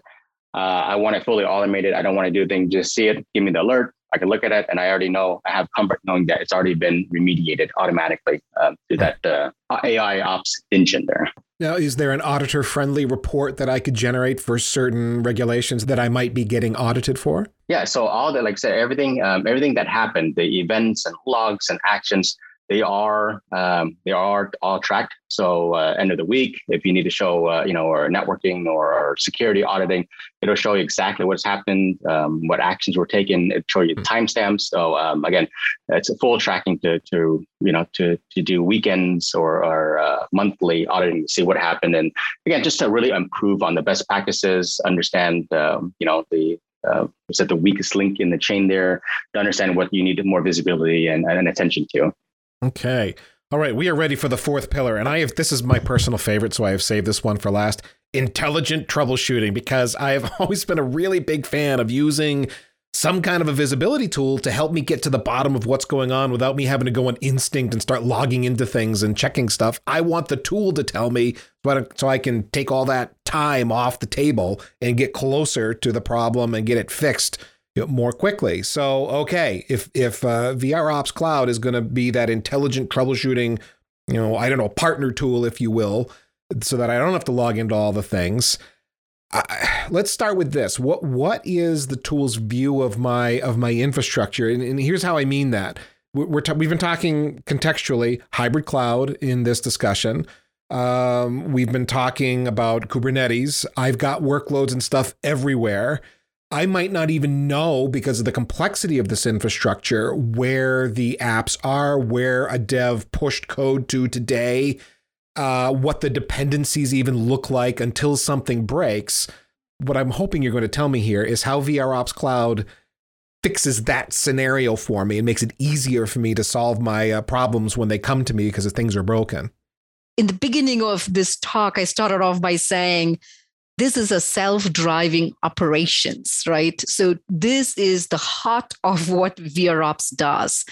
Uh, I want it fully automated. I don't want to do a thing. Just see it, give me the alert. I can look at it and I already know I have comfort knowing that it's already been remediated automatically uh, through that uh, AI ops engine there. Now, is there an auditor friendly report that I could generate for certain regulations that I might be getting audited for? Yeah. So all the, like I said, everything, um, everything that happened, the events and logs and actions, they are um, they are all tracked. So uh, end of the week, if you need to show uh, you know or networking or, or, security auditing, it'll show you exactly what's happened, um, what actions were taken. It'll show you hmm. timestamps. So um, again, it's a full tracking to to you know to to do weekends or, or uh, monthly auditing to see what happened, and again just to really improve on the best practices, understand um, you know the uh, is that the weakest link in the chain there to understand what you need more visibility and, and attention to. Okay. All right, we are ready for the fourth pillar, and I have this is my personal favorite, so I have saved this one for last. Intelligent troubleshooting, because I have always been a really big fan of using some kind of a visibility tool to help me get to the bottom of what's going on without me having to go on instinct and start logging into things and checking stuff. I want the tool to tell me so I can take all that time off the table and get closer to the problem and get it fixed more quickly. So, okay, if if uh, VR Ops Cloud is going to be that intelligent troubleshooting, you know, I don't know, partner tool, if you will, so that I don't have to log into all the things. I, let's start with this. What what is the tool's view of my of my infrastructure? And, and here's how I mean that. We're ta- we've been talking contextually hybrid cloud in this discussion. Um, we've been talking about Kubernetes. I've got workloads and stuff everywhere. I might not even know because of the complexity of this infrastructure where the apps are, where a dev pushed code to today, uh, what the dependencies even look like until something breaks. What I'm hoping you're going to tell me here is how VROps Cloud fixes that scenario for me and makes it easier for me to solve my uh, problems when they come to me because things are broken. In the beginning of this talk, I started off by saying this is a self-driving operations, right? So this is the heart of what VROps does.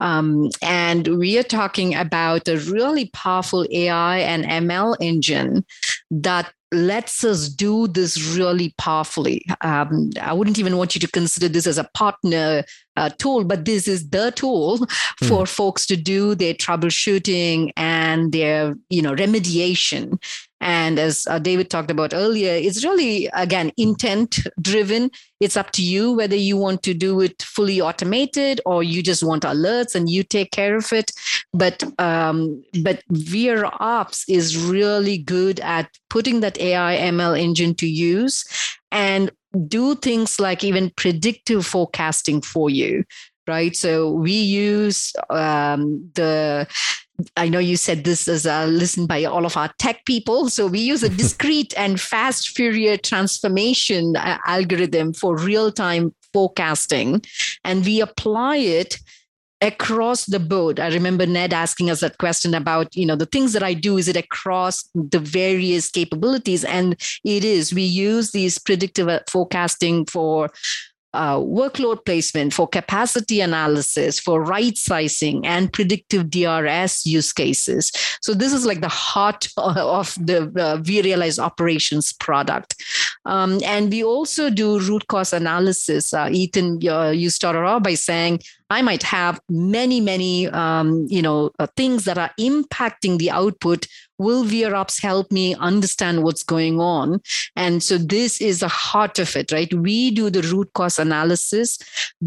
Um, and we are talking about a really powerful AI and ML engine that lets us do this really powerfully. Um, I wouldn't even want you to consider this as a partner uh, tool, but this is the tool mm. for folks to do their troubleshooting and their, you know, remediation. And as uh, David talked about earlier, it's really, again, intent driven. It's up to you whether you want to do it fully automated or you just want alerts and you take care of it. But um, but VR Ops is really good at putting that AI ML engine to use and do things like even predictive forecasting for you right? So we use um, the I know you said this is uh, listened by all of our tech people. So we use a discrete and fast Fourier transformation uh, algorithm for real time forecasting, and we apply it across the board. I remember ned asking us that question about you know the things that i do is it across the various capabilities? And it is. We use these predictive uh, forecasting for uh, workload placement, for capacity analysis, for right sizing, and predictive DRS use cases. So this is like the heart of the uh, operations product. Um, and we also do root cause analysis. Uh, Ethan, you started off by saying I might have many, many, um, you know, uh, things that are impacting the output. Will VROps help me understand what's going on? And so this is the heart of it, right? We do the root cause analysis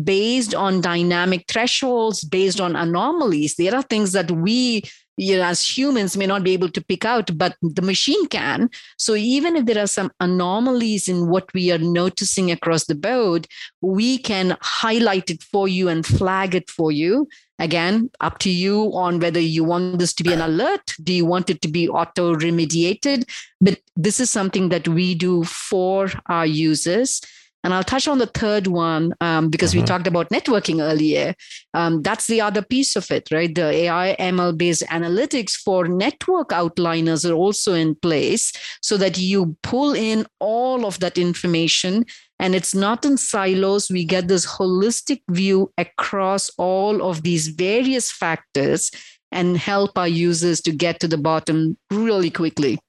based on dynamic thresholds, based on anomalies. There are things that we you know, as humans may not be able to pick out, but the machine can. So even if there are some anomalies in what we are noticing across the board, we can highlight it for you and flag it for you. Again, up to you on whether you want this to be an alert. Do you want it to be auto remediated? But this is something that we do for our users. And I'll touch on the third one um, because mm-hmm. we talked about networking earlier. Um, that's the other piece of it, right? The AI ML based analytics for network outliners are also in place so that you pull in all of that information and it's not in silos. We get this holistic view across all of these various factors and help our users to get to the bottom really quickly.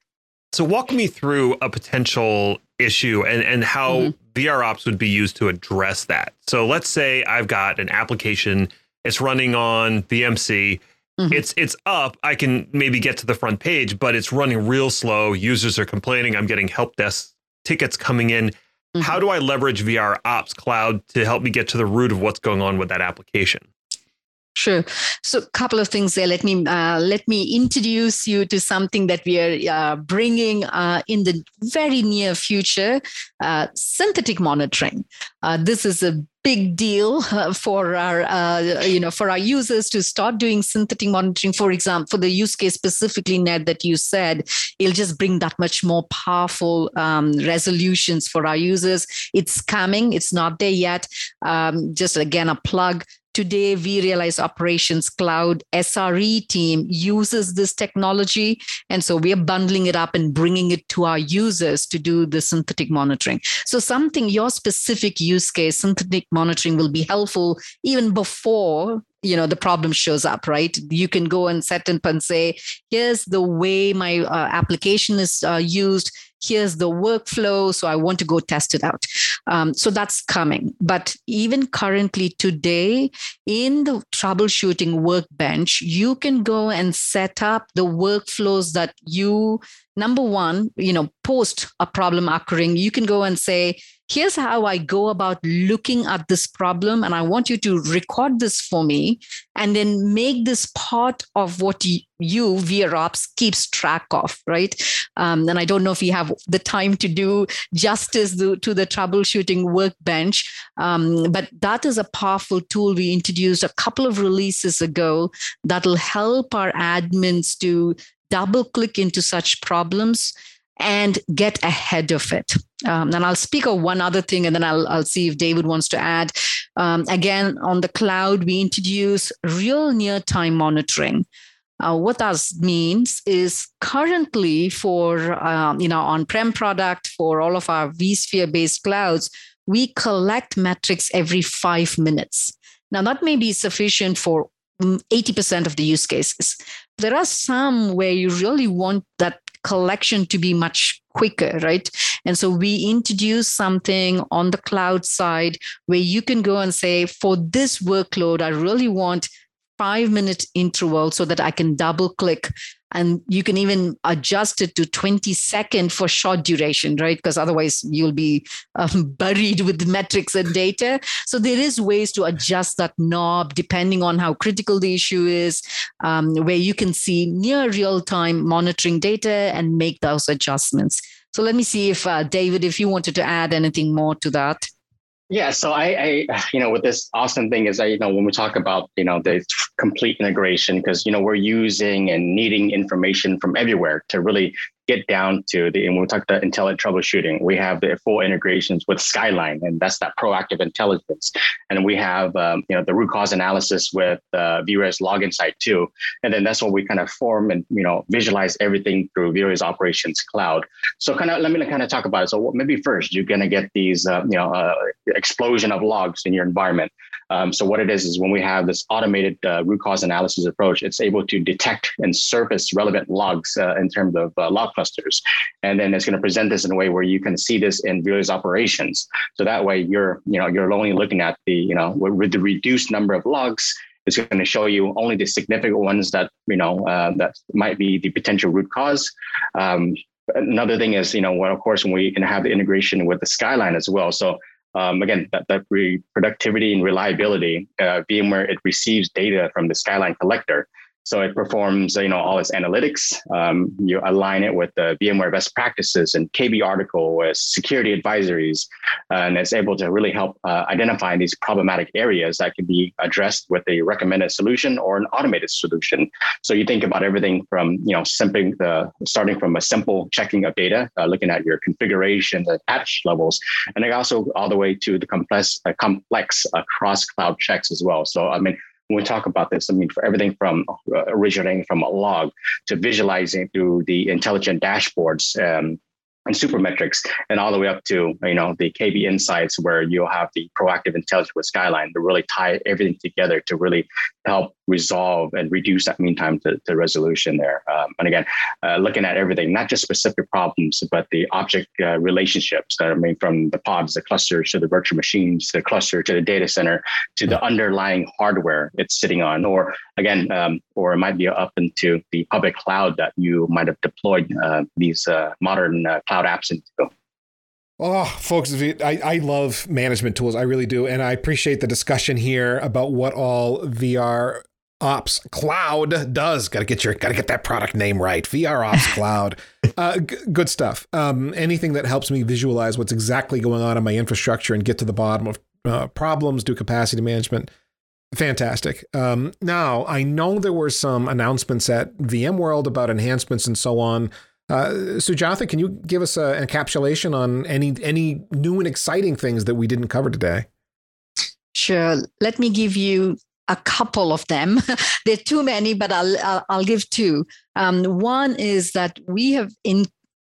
So, walk me through a potential issue and, and how mm-hmm. VROps would be used to address that. So let's say I've got an application, it's running on VMC. Mm-hmm. It's it's up. I can maybe get to the front page, but it's running real slow. Users are complaining. I'm getting help desk tickets coming in. Mm-hmm. How do I leverage VR Ops Cloud to help me get to the root of what's going on with that application? Sure. So, a couple of things there. Let me uh, let me introduce you to something that we are uh, bringing uh, in the very near future: uh, synthetic monitoring. Uh, this is a big deal uh, for our you know for our users to start doing synthetic monitoring. For example, for the use case specifically, Ned, that you said, it'll just bring that much more powerful um, resolutions for our users. It's coming. It's not there yet. Um, just again, a plug Today, vRealize Operations Cloud SRE team uses this technology. And so we are bundling it up and bringing it to our users to do the synthetic monitoring. So, something, your specific use case, synthetic monitoring will be helpful even before you know the problem shows up right you can go and set up and say here's the way my uh, application is uh, used here's the workflow so i want to go test it out. Um, so that's coming. But even currently today in the troubleshooting workbench you can go and set up the workflows that you number one you know post a problem occurring you can go and say here's how I go about looking at this problem. And I want you to record this for me and then make this part of what you, you VROps keeps track of, right? Um, and I don't know if you have the time to do justice to, to the troubleshooting workbench, um, but that is a powerful tool we introduced a couple of releases ago that'll help our admins to double click into such problems and get ahead of it. Um, and I'll speak of one other thing and then I'll, I'll see if David wants to add. Um, again, on the cloud, we introduce real near time monitoring. Uh, what that means is currently for um, you know on-prem product for all of our vSphere based clouds, we collect metrics every five minutes. Now that may be sufficient for 80% mm, of the use cases. There are some where you really want that collection to be much quicker, right? And so we introduce something on the cloud side where you can go and say, for this workload, I really want five minute interval so that I can double click and you can even adjust it to 20 second for short duration right? Because otherwise you'll be um, buried with metrics and data. So there is ways to adjust that knob depending on how critical the issue is um, where you can see near real time monitoring data and make those adjustments. So let me see if uh, david if you wanted to add anything more to that yeah, so I, I, you know, with this awesome thing is that you know when we talk about you know the complete integration, because you know we're using and needing information from everywhere to really get down to the, and we'll talk about intelligent troubleshooting. We have the full integrations with Skyline, and that's that proactive intelligence. And we have, um, you know, the root cause analysis with uh, VRES Log Insight too. And then that's what we kind of form and, you know, visualize everything through VRES Operations Cloud. So kind of, let me kind of talk about it. So maybe first, you're going to get these, uh, you know, uh, explosion of logs in your environment. Um, so what it is is when we have this automated uh, root cause analysis approach, it's able to detect and surface relevant logs uh, in terms of uh, log clusters, and then it's going to present this in a way where you can see this in various operations. So that way, you're you know you're only looking at the you know with the reduced number of logs. It's going to show you only the significant ones that you know uh, that might be the potential root cause. Um, another thing is you know well, of course when we can have the integration with the skyline as well. So um, again, that, that productivity and reliability, uh, VMware, it receives data from the Skyline collector. So it performs, you know, all its analytics. Um, you align it with the VMware best practices and KB article with security advisories, and it's able to really help uh, identify these problematic areas that can be addressed with a recommended solution or an automated solution. So you think about everything from, you know, simply the starting from a simple checking of data, uh, looking at your configuration, the patch levels, and then also all the way to the complex, uh, complex uh, cross cloud checks as well. So I mean when we talk about this, I mean, for everything from uh, originating from a log to visualizing through the intelligent dashboards um, and supermetrics and all the way up to you know the kb insights where you'll have the proactive intelligence with skyline to really tie everything together to really help resolve and reduce that mean time to, to resolution there. Um, and again uh, looking at everything not just specific problems but the object uh, relationships that i mean from the pods the clusters to the virtual machines the cluster to the data center to the underlying hardware it's sitting on. Or again um, or it might be up into the public cloud that you might have deployed uh, these uh, modern uh, cloud apps into Oh, folks, I, I love management tools. I really do. And I appreciate the discussion here about what all VR Ops Cloud does. Got to get your got to get that product name right. VR Ops Cloud. Uh, g- good stuff. Um, anything that helps me visualize what's exactly going on in my infrastructure and get to the bottom of uh, problems, do capacity management. Fantastic. Um, now I know there were some announcements at VMworld about enhancements and so on. Uh, Sujatha, can you give us a, an encapsulation on any any new and exciting things that we didn't cover today? Sure. Let me give you a couple of them. there are too many, but I'll I'll, I'll give two. Um, one is that we have in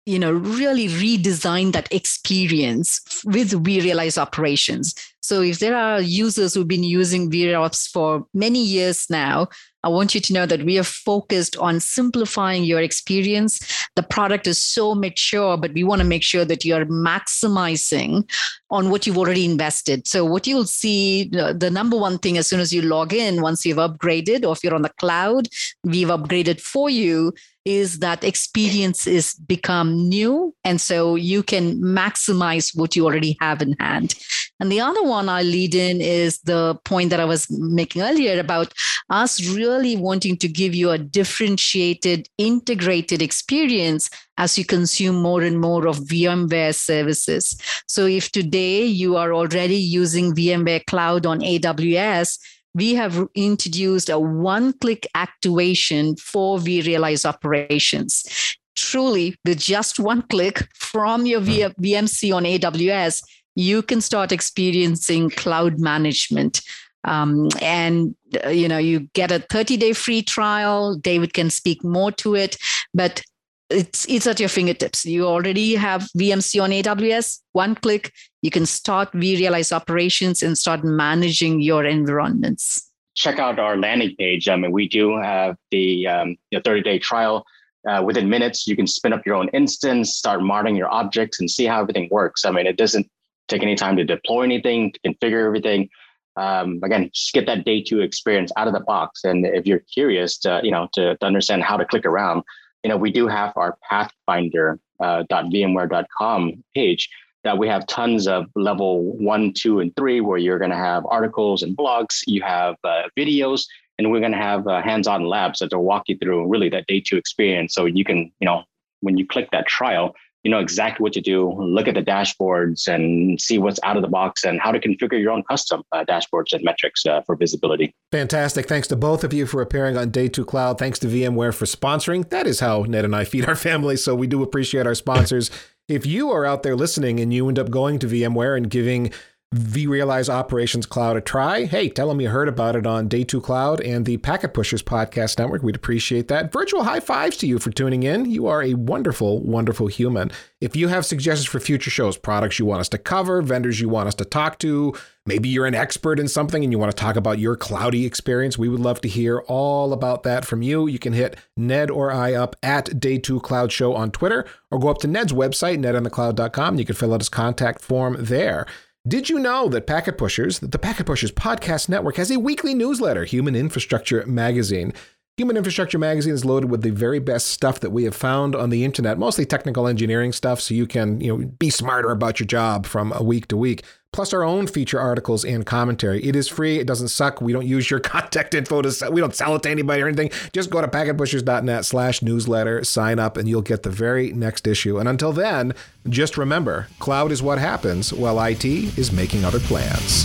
you know really redesign that experience with vRealize operations. So if there are users who've been using VROps for many years now, I want you to know that we are focused on simplifying your experience. The product is so mature, but we want to make sure that you are maximizing on what you've already invested. So, what you'll see, the number one thing as soon as you log in, once you've upgraded, or if you're on the cloud, we've upgraded for you, is that experience is become new. And so you can maximize what you already have in hand. And the other one I lead in is the point that I was making earlier about us really wanting to give you a differentiated, integrated experience as you consume more and more of VMware services. So if today you are already using VMware Cloud on AWS, we have introduced a one click activation for vRealize operations. Truly, with just one click from your VMC on AWS, you can start experiencing cloud management. Um, and uh, you know you get a 30 day free trial david can speak more to it but it's it's at your fingertips. You already have vmc on aws one click you can start vRealize operations and start managing your environments. Check out our landing page. I mean we do have the um, 30 day trial. Uh, within minutes you can spin up your own instance start monitoring your objects and see how everything works. I mean it doesn't take any time to deploy anything, to configure everything. Um, again, just get that day two experience out of the box. And if you're curious to, you know, to, to understand how to click around, you know, we do have our pathfinder.vmware.com uh, page that we have tons of level one, two, and three, where you're going to have articles and blogs, you have uh, videos, and we're going to have uh, hands-on labs that will walk you through really that day two experience. So you can, you know, when you click that trial, you know exactly what to do. Look at the dashboards and see what's out of the box and how to configure your own custom uh, dashboards and metrics uh, for visibility. Fantastic. Thanks to both of you for appearing on Day 2 Cloud. Thanks to VMware for sponsoring. That is how Ned and I feed our family, so we do appreciate our sponsors. if you are out there listening and you end up going to VMware and giving vRealize Operations Cloud a try. Hey, tell them you heard about it on Day 2 Cloud and the Packet Pushers Podcast Network. We'd appreciate that. Virtual high fives to you for tuning in. You are a wonderful, wonderful human. If you have suggestions for future shows, products you want us to cover, vendors you want us to talk to, maybe you're an expert in something and you want to talk about your cloudy experience, we would love to hear all about that from you. You can hit Ned or I up at Day 2 Cloud Show on Twitter or go up to Ned's website, nedonthecloud.com. And you can fill out his contact form there. Did you know that Packet Pushers, that the Packet Pushers Podcast Network has a weekly newsletter, Human Infrastructure Magazine? Human Infrastructure Magazine is loaded with the very best stuff that we have found on the internet, mostly technical engineering stuff, so you can, you know, be smarter about your job from a week to week plus our own feature articles and commentary. It is free. It doesn't suck. We don't use your contact info to sell. We don't sell it to anybody or anything. Just go to packetpushers.net slash newsletter, sign up, and you'll get the very next issue. And until then, just remember, cloud is what happens while IT is making other plans.